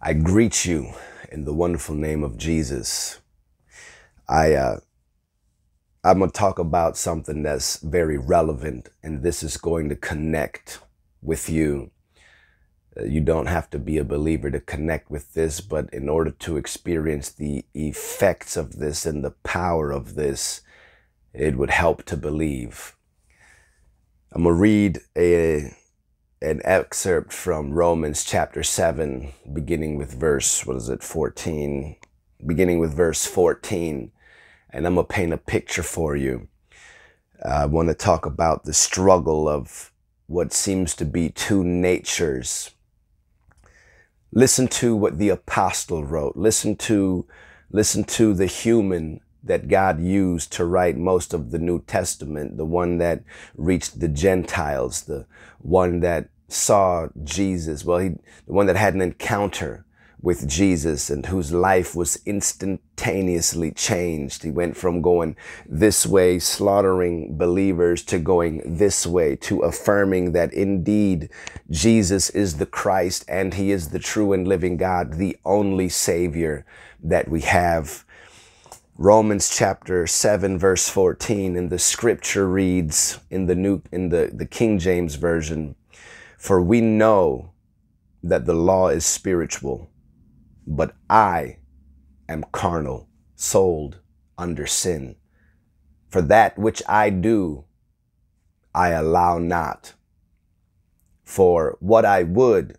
I greet you in the wonderful name of Jesus. I uh, I'm gonna talk about something that's very relevant, and this is going to connect with you. Uh, you don't have to be a believer to connect with this, but in order to experience the effects of this and the power of this, it would help to believe. I'm gonna read a an excerpt from Romans chapter 7, beginning with verse, what is it, 14, beginning with verse 14. And I'm going to paint a picture for you. I want to talk about the struggle of what seems to be two natures. Listen to what the apostle wrote. Listen to, listen to the human that God used to write most of the New Testament, the one that reached the Gentiles, the one that saw Jesus, well, he, the one that had an encounter with Jesus and whose life was instantaneously changed. He went from going this way, slaughtering believers, to going this way, to affirming that indeed Jesus is the Christ and he is the true and living God, the only Savior that we have. Romans chapter 7 verse 14 and the scripture reads in the new in the, the King James version for we know that the law is spiritual but I am carnal sold under sin. For that which I do I allow not. For what I would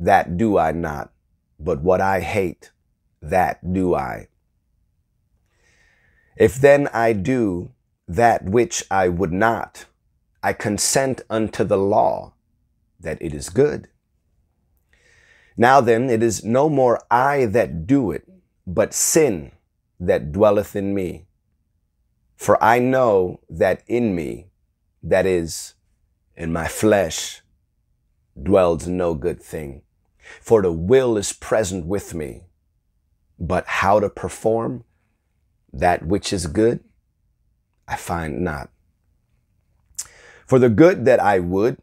that do I not. But what I hate that do I if then I do that which I would not, I consent unto the law that it is good. Now then, it is no more I that do it, but sin that dwelleth in me. For I know that in me, that is, in my flesh, dwells no good thing. For the will is present with me, but how to perform that which is good, I find not. For the good that I would,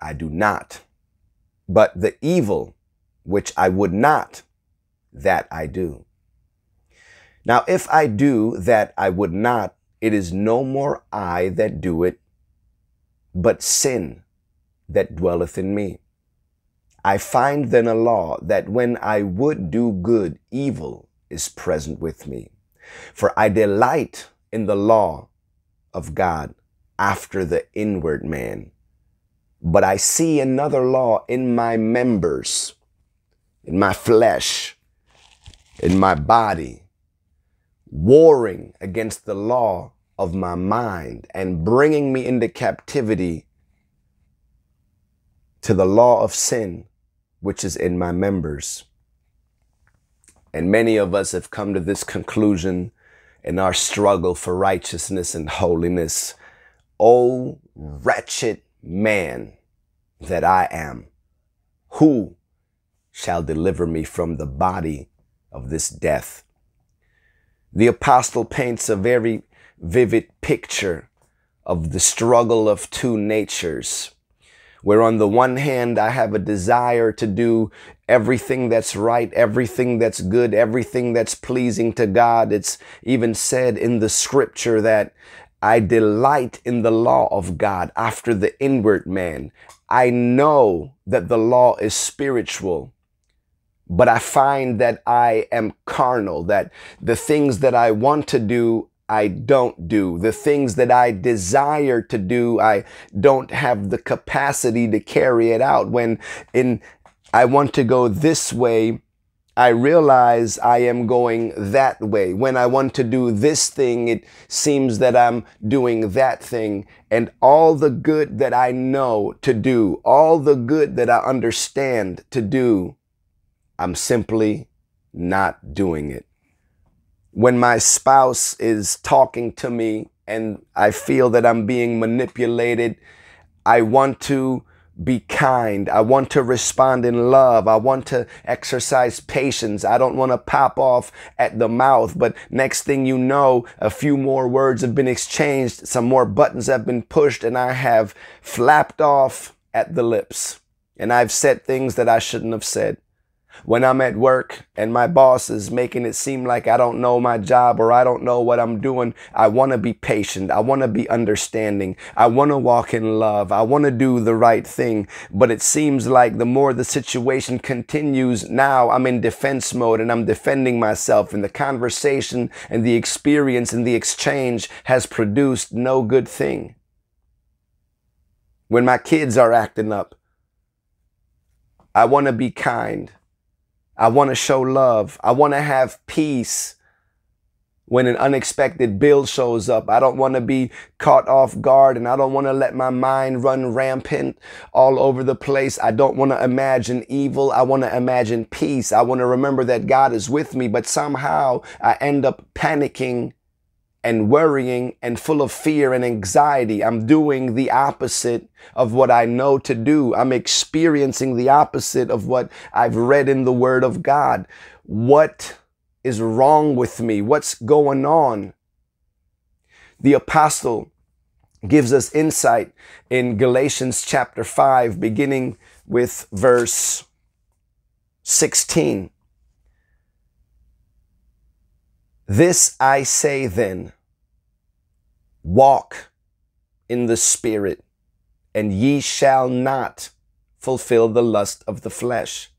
I do not. But the evil which I would not, that I do. Now, if I do that I would not, it is no more I that do it, but sin that dwelleth in me. I find then a law that when I would do good, evil is present with me. For I delight in the law of God after the inward man. But I see another law in my members, in my flesh, in my body, warring against the law of my mind and bringing me into captivity to the law of sin, which is in my members. And many of us have come to this conclusion in our struggle for righteousness and holiness. Oh, wretched man that I am, who shall deliver me from the body of this death? The apostle paints a very vivid picture of the struggle of two natures where on the one hand, I have a desire to do everything that's right, everything that's good, everything that's pleasing to God. It's even said in the scripture that I delight in the law of God after the inward man. I know that the law is spiritual, but I find that I am carnal, that the things that I want to do, I don't do. The things that I desire to do, I don't have the capacity to carry it out. When in I want to go this way, I realize I am going that way. When I want to do this thing, it seems that I'm doing that thing. And all the good that I know to do, all the good that I understand to do, I'm simply not doing it when my spouse is talking to me and I feel that I'm being manipulated, I want to be kind. I want to respond in love. I want to exercise patience. I don't want to pop off at the mouth. But next thing you know, a few more words have been exchanged. Some more buttons have been pushed and I have flapped off at the lips. And I've said things that I shouldn't have said. When I'm at work and my boss is making it seem like I don't know my job or I don't know what I'm doing, I want to be patient. I want to be understanding. I want to walk in love. I want to do the right thing. But it seems like the more the situation continues, now I'm in defense mode and I'm defending myself. And the conversation and the experience and the exchange has produced no good thing. When my kids are acting up, I want to be kind. I want to show love. I want to have peace when an unexpected bill shows up. I don't want to be caught off guard and I don't want to let my mind run rampant all over the place. I don't want to imagine evil. I want to imagine peace. I want to remember that God is with me, but somehow I end up panicking and worrying and full of fear and anxiety. I'm doing the opposite of what I know to do. I'm experiencing the opposite of what I've read in the Word of God. What is wrong with me? What's going on? The apostle gives us insight in Galatians chapter 5, beginning with verse 16. This I say then walk in the Spirit, and ye shall not fulfill the lust of the flesh.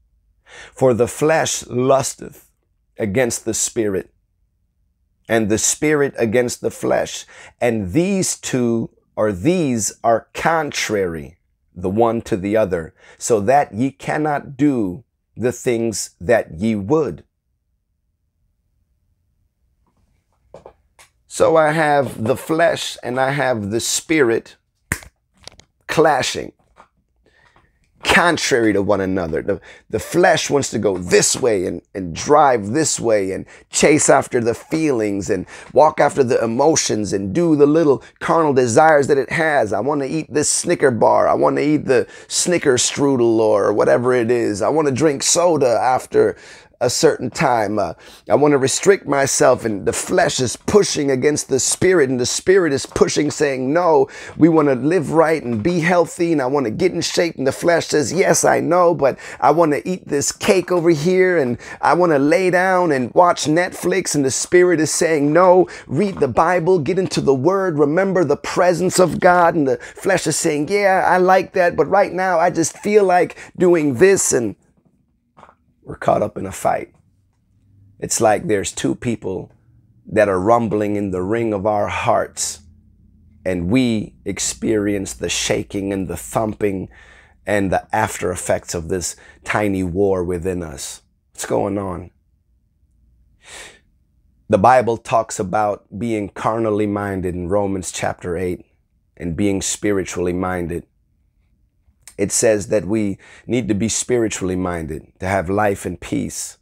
For the flesh lusteth against the Spirit, and the Spirit against the flesh. And these two or these are contrary the one to the other, so that ye cannot do the things that ye would. So I have the flesh and I have the spirit clashing contrary to one another. The, the flesh wants to go this way and, and drive this way and chase after the feelings and walk after the emotions and do the little carnal desires that it has. I want to eat this Snicker bar. I want to eat the Snicker strudel or whatever it is. I want to drink soda after a certain time. Uh, I want to restrict myself, and the flesh is pushing against the spirit, and the spirit is pushing, saying, No, we want to live right and be healthy, and I want to get in shape. And the flesh says, Yes, I know, but I want to eat this cake over here, and I want to lay down and watch Netflix. And the spirit is saying, No, read the Bible, get into the word, remember the presence of God. And the flesh is saying, Yeah, I like that, but right now I just feel like doing this. And we're caught up in a fight. It's like there's two people that are rumbling in the ring of our hearts, and we experience the shaking and the thumping and the after effects of this tiny war within us. What's going on? The Bible talks about being carnally minded in Romans chapter 8 and being spiritually minded it says that we need to be spiritually minded to have life and peace.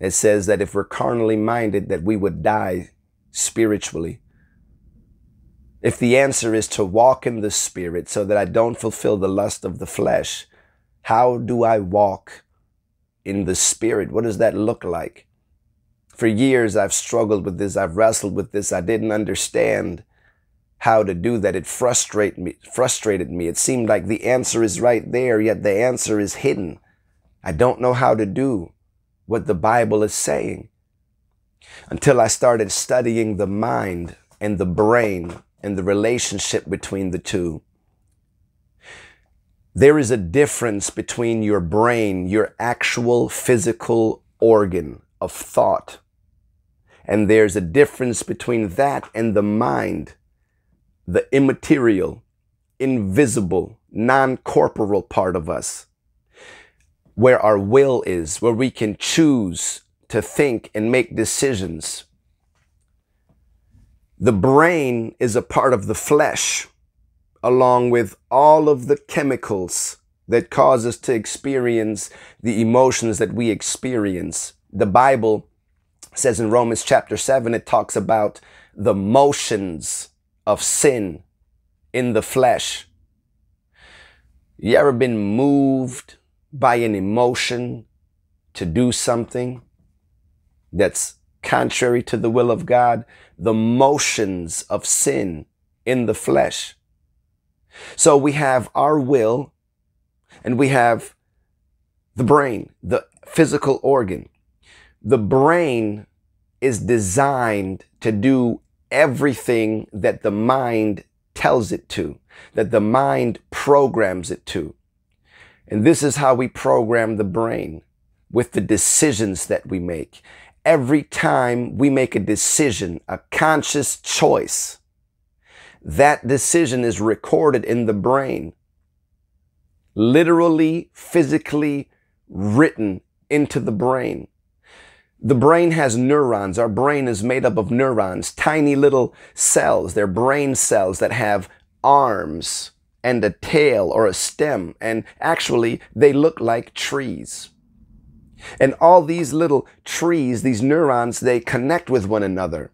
It says that if we're carnally minded, that we would die spiritually. If the answer is to walk in the spirit so that I don't fulfill the lust of the flesh, how do I walk in the spirit? What does that look like? For years, I've struggled with this. I've wrestled with this. I didn't understand how to do that. It frustrated me, frustrated me. It seemed like the answer is right there, yet the answer is hidden. I don't know how to do what the Bible is saying until I started studying the mind and the brain and the relationship between the two. There is a difference between your brain, your actual physical organ of thought, and there's a difference between that and the mind the immaterial, invisible, non corporeal part of us, where our will is, where we can choose to think and make decisions. The brain is a part of the flesh, along with all of the chemicals that cause us to experience the emotions that we experience. The Bible says in Romans chapter 7, it talks about the motions of sin in the flesh. You ever been moved by an emotion to do something that's contrary to the will of God? The motions of sin in the flesh. So we have our will and we have the brain, the physical organ. The brain is designed to do everything that the mind tells it to, that the mind programs it to. And this is how we program the brain with the decisions that we make. Every time we make a decision, a conscious choice, that decision is recorded in the brain, literally, physically written into the brain. The brain has neurons. Our brain is made up of neurons, tiny little cells. They're brain cells that have arms and a tail or a stem. And actually, they look like trees. And all these little trees, these neurons, they connect with one another.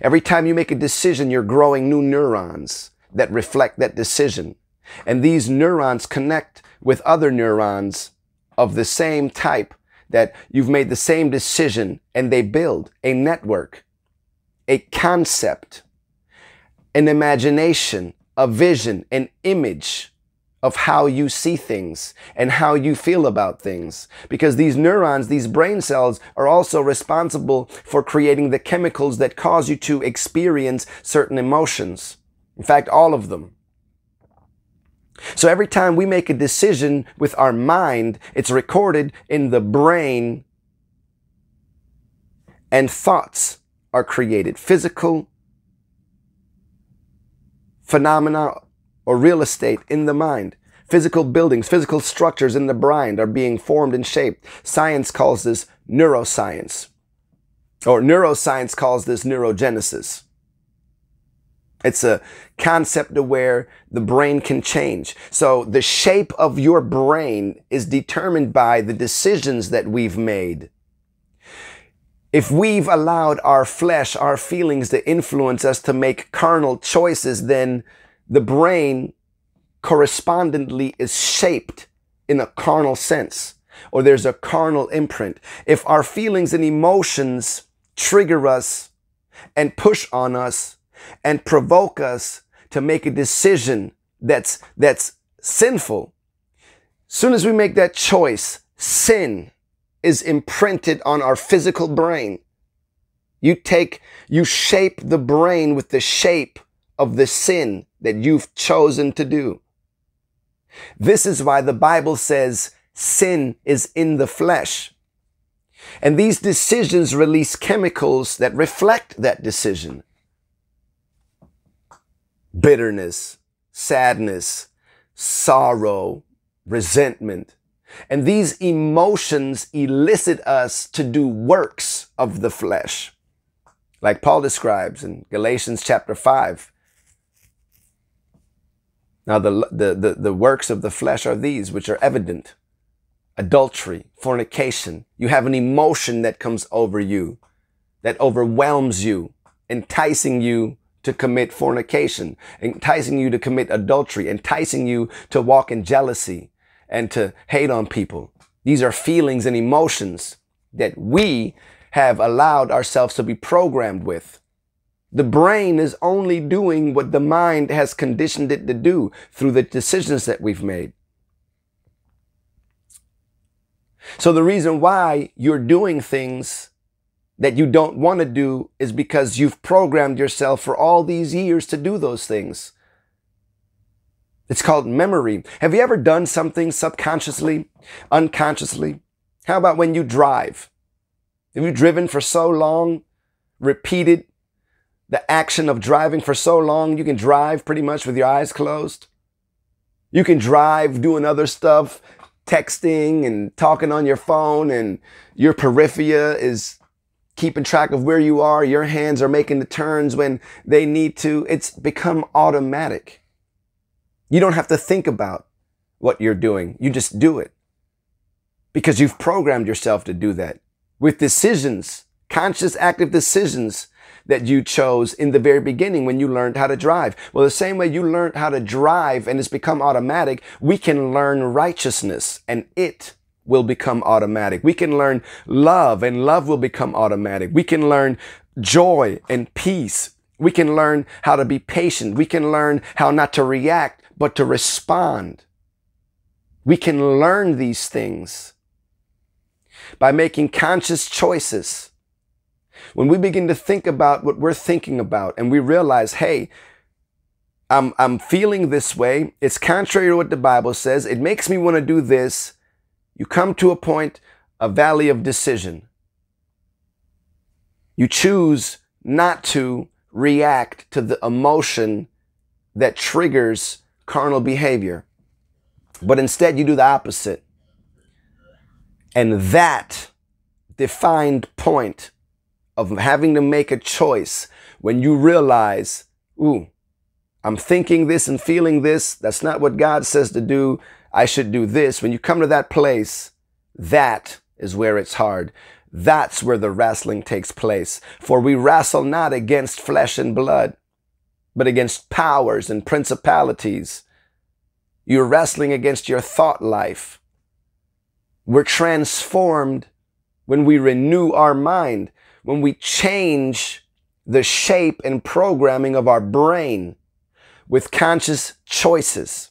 Every time you make a decision, you're growing new neurons that reflect that decision. And these neurons connect with other neurons of the same type that you've made the same decision and they build a network, a concept, an imagination, a vision, an image of how you see things and how you feel about things. Because these neurons, these brain cells are also responsible for creating the chemicals that cause you to experience certain emotions. In fact, all of them. So every time we make a decision with our mind, it's recorded in the brain and thoughts are created. Physical phenomena or real estate in the mind. Physical buildings, physical structures in the mind are being formed and shaped. Science calls this neuroscience. Or neuroscience calls this neurogenesis. It's a concept of where the brain can change. So the shape of your brain is determined by the decisions that we've made. If we've allowed our flesh, our feelings to influence us to make carnal choices, then the brain correspondingly is shaped in a carnal sense, or there's a carnal imprint. If our feelings and emotions trigger us and push on us, and provoke us to make a decision that's, that's sinful. Soon as we make that choice, sin is imprinted on our physical brain. You take, you shape the brain with the shape of the sin that you've chosen to do. This is why the Bible says sin is in the flesh. And these decisions release chemicals that reflect that decision bitterness, sadness, sorrow, resentment. And these emotions elicit us to do works of the flesh. Like Paul describes in Galatians chapter 5. Now, the, the, the, the works of the flesh are these, which are evident adultery, fornication. You have an emotion that comes over you, that overwhelms you, enticing you to commit fornication, enticing you to commit adultery, enticing you to walk in jealousy and to hate on people. These are feelings and emotions that we have allowed ourselves to be programmed with. The brain is only doing what the mind has conditioned it to do through the decisions that we've made. So the reason why you're doing things that you don't want to do is because you've programmed yourself for all these years to do those things. It's called memory. Have you ever done something subconsciously, unconsciously? How about when you drive? Have you driven for so long, repeated the action of driving for so long, you can drive pretty much with your eyes closed? You can drive doing other stuff, texting and talking on your phone, and your periphery is keeping track of where you are. Your hands are making the turns when they need to. It's become automatic. You don't have to think about what you're doing. You just do it because you've programmed yourself to do that with decisions, conscious active decisions that you chose in the very beginning when you learned how to drive. Well, the same way you learned how to drive and it's become automatic, we can learn righteousness and it will become automatic. We can learn love and love will become automatic. We can learn joy and peace. We can learn how to be patient. We can learn how not to react, but to respond. We can learn these things. by making conscious choices. When we begin to think about what we're thinking about and we realize, hey, I'm, I'm feeling this way. It's contrary to what the Bible says. It makes me want to do this. You come to a point, a valley of decision. You choose not to react to the emotion that triggers carnal behavior, but instead you do the opposite. And that defined point of having to make a choice when you realize, ooh, I'm thinking this and feeling this. That's not what God says to do. I should do this. When you come to that place, that is where it's hard. That's where the wrestling takes place. For we wrestle not against flesh and blood, but against powers and principalities. You're wrestling against your thought life. We're transformed when we renew our mind, when we change the shape and programming of our brain with conscious choices.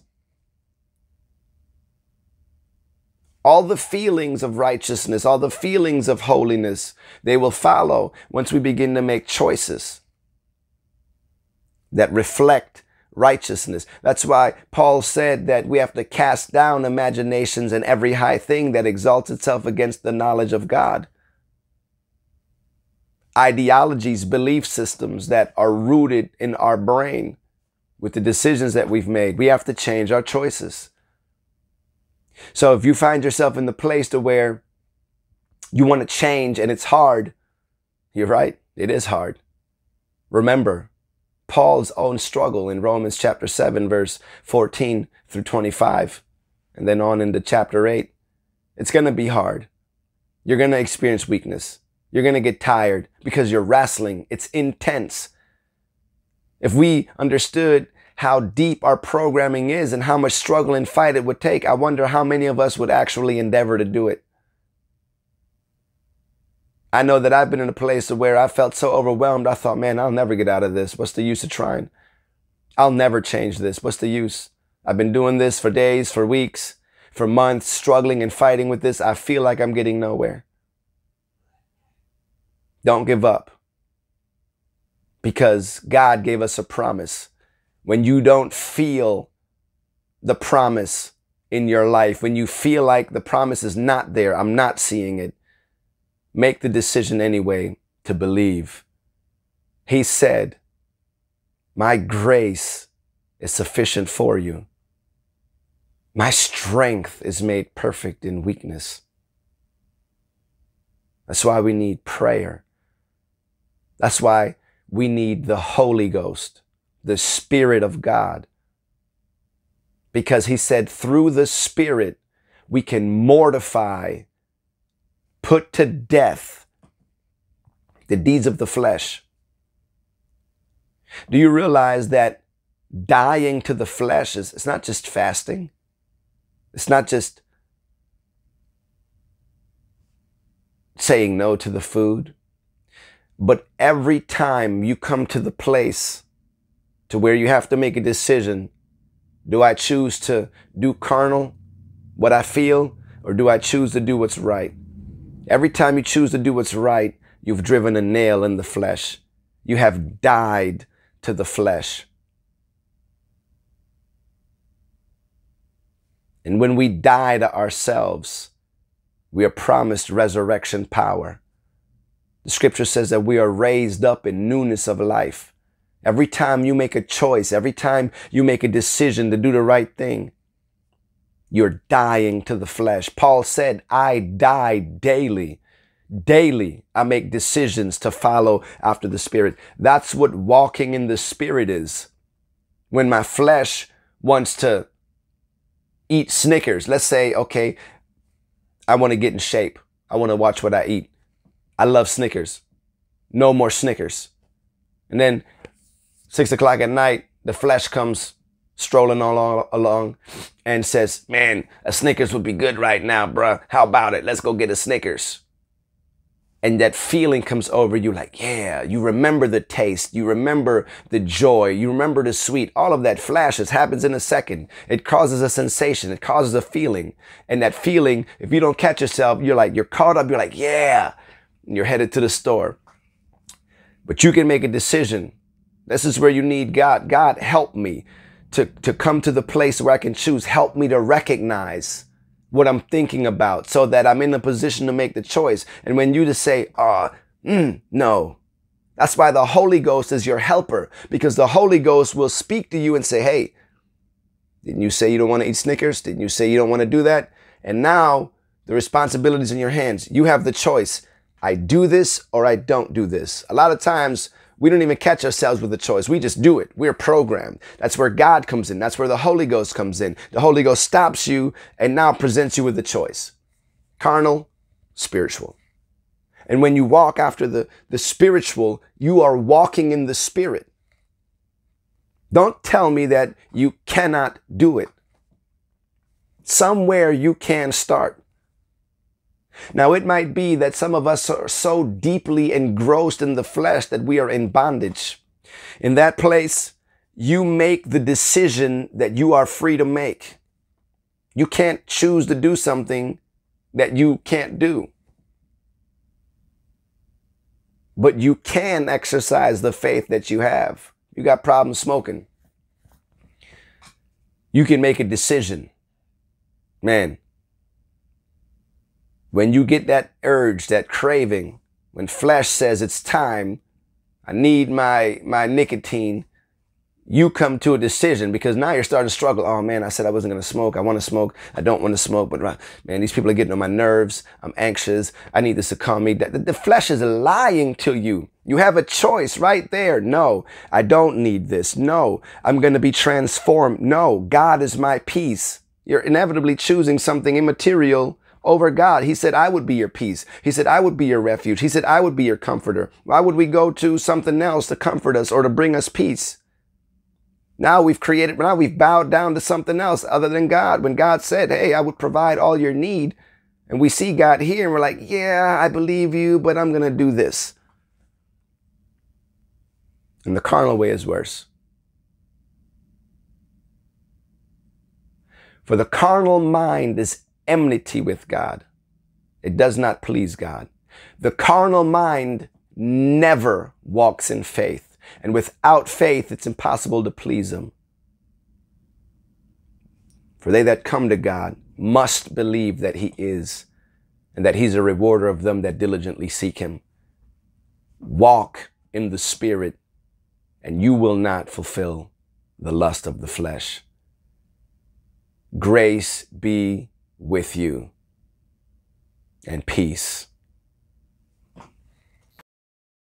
All the feelings of righteousness, all the feelings of holiness, they will follow once we begin to make choices that reflect righteousness. That's why Paul said that we have to cast down imaginations and every high thing that exalts itself against the knowledge of God. Ideologies, belief systems that are rooted in our brain with the decisions that we've made. We have to change our choices. So if you find yourself in the place to where you want to change and it's hard, you're right. It is hard. Remember Paul's own struggle in Romans chapter 7, verse 14 through 25, and then on into chapter 8. It's going to be hard. You're going to experience weakness. You're going to get tired because you're wrestling. It's intense. If we understood how deep our programming is and how much struggle and fight it would take, I wonder how many of us would actually endeavor to do it. I know that I've been in a place where I felt so overwhelmed, I thought, man, I'll never get out of this. What's the use of trying? I'll never change this. What's the use? I've been doing this for days, for weeks, for months, struggling and fighting with this. I feel like I'm getting nowhere. Don't give up because God gave us a promise. When you don't feel the promise in your life, when you feel like the promise is not there, I'm not seeing it, make the decision anyway to believe. He said, My grace is sufficient for you. My strength is made perfect in weakness. That's why we need prayer. That's why we need the Holy Ghost, the Spirit of God. Because he said, through the Spirit, we can mortify, put to death the deeds of the flesh. Do you realize that dying to the flesh is it's not just fasting? It's not just saying no to the food. But every time you come to the place to where you have to make a decision, do I choose to do carnal, what I feel, or do I choose to do what's right? Every time you choose to do what's right, you've driven a nail in the flesh. You have died to the flesh. And when we die to ourselves, we are promised resurrection power. The scripture says that we are raised up in newness of life. Every time you make a choice, every time you make a decision to do the right thing, you're dying to the flesh. Paul said, I die daily. Daily, I make decisions to follow after the Spirit. That's what walking in the Spirit is. When my flesh wants to eat Snickers, let's say, okay, I want to get in shape. I want to watch what I eat. I love Snickers. No more Snickers. And then six o'clock at night, the flesh comes strolling all along and says, Man, a Snickers would be good right now, bruh. How about it? Let's go get a Snickers. and that feeling comes over you like, yeah, you remember the taste, you remember the joy, you remember the sweet. All of that flashes, happens in a second. It causes a sensation, it causes a feeling. And that feeling, if you don't catch yourself, you're like, you're caught up, you're like, yeah, and you're headed to the store. But you can make a decision. This is where you need God. God, help me to, to come to the place where I can choose. Help me to recognize what I'm thinking about so that I'm in a position to make the choice. And when you just say, ah, oh, mm, no, that's why the Holy Ghost is your helper because the Holy Ghost will speak to you and say, hey, didn't you say you don't want to eat Snickers? Didn't you say you don't want to do that? And now the responsibility is in your hands. You have the choice. I do this or I don't do this. A lot of times we don't even catch ourselves with a choice. We just do it. We're programmed. That's where God comes in. That's where the Holy Ghost comes in. The Holy Ghost stops you and now presents you with a choice. Carnal, spiritual. And when you walk after the, the spiritual, you are walking in the spirit. Don't tell me that you cannot do it. Somewhere you can start. Now, it might be that some of us are so deeply engrossed in the flesh that we are in bondage. In that place, you make the decision that you are free to make. You can't choose to do something that you can't do. But you can exercise the faith that you have. You got problems smoking. You can make a decision. Man, when you get that urge, that craving, when flesh says it's time, I need my, my nicotine, you come to a decision because now you're starting to struggle. Oh man, I said I wasn't going to smoke. I want to smoke. I don't want to smoke, but man, these people are getting on my nerves. I'm anxious. I need this to calm me. The, flesh is lying to you. You have a choice right there. No, I don't need this. No, I'm going to be transformed. No, God is my peace. You're inevitably choosing something immaterial over God. He said, I would be your peace. He said, I would be your refuge. He said, I would be your comforter. Why would we go to something else to comfort us or to bring us peace? Now we've created, now we've bowed down to something else other than God. When God said, Hey, I would provide all your need. And we see God here and we're like, Yeah, I believe you, but I'm going to do this. And the carnal way is worse. For the carnal mind is enmity with God. It does not please God. The carnal mind never walks in faith. And without faith, it's impossible to please Him. For they that come to God must believe that He is, and that He's a rewarder of them that diligently seek Him. Walk in the Spirit, and you will not fulfill the lust of the flesh. Grace be with you and peace.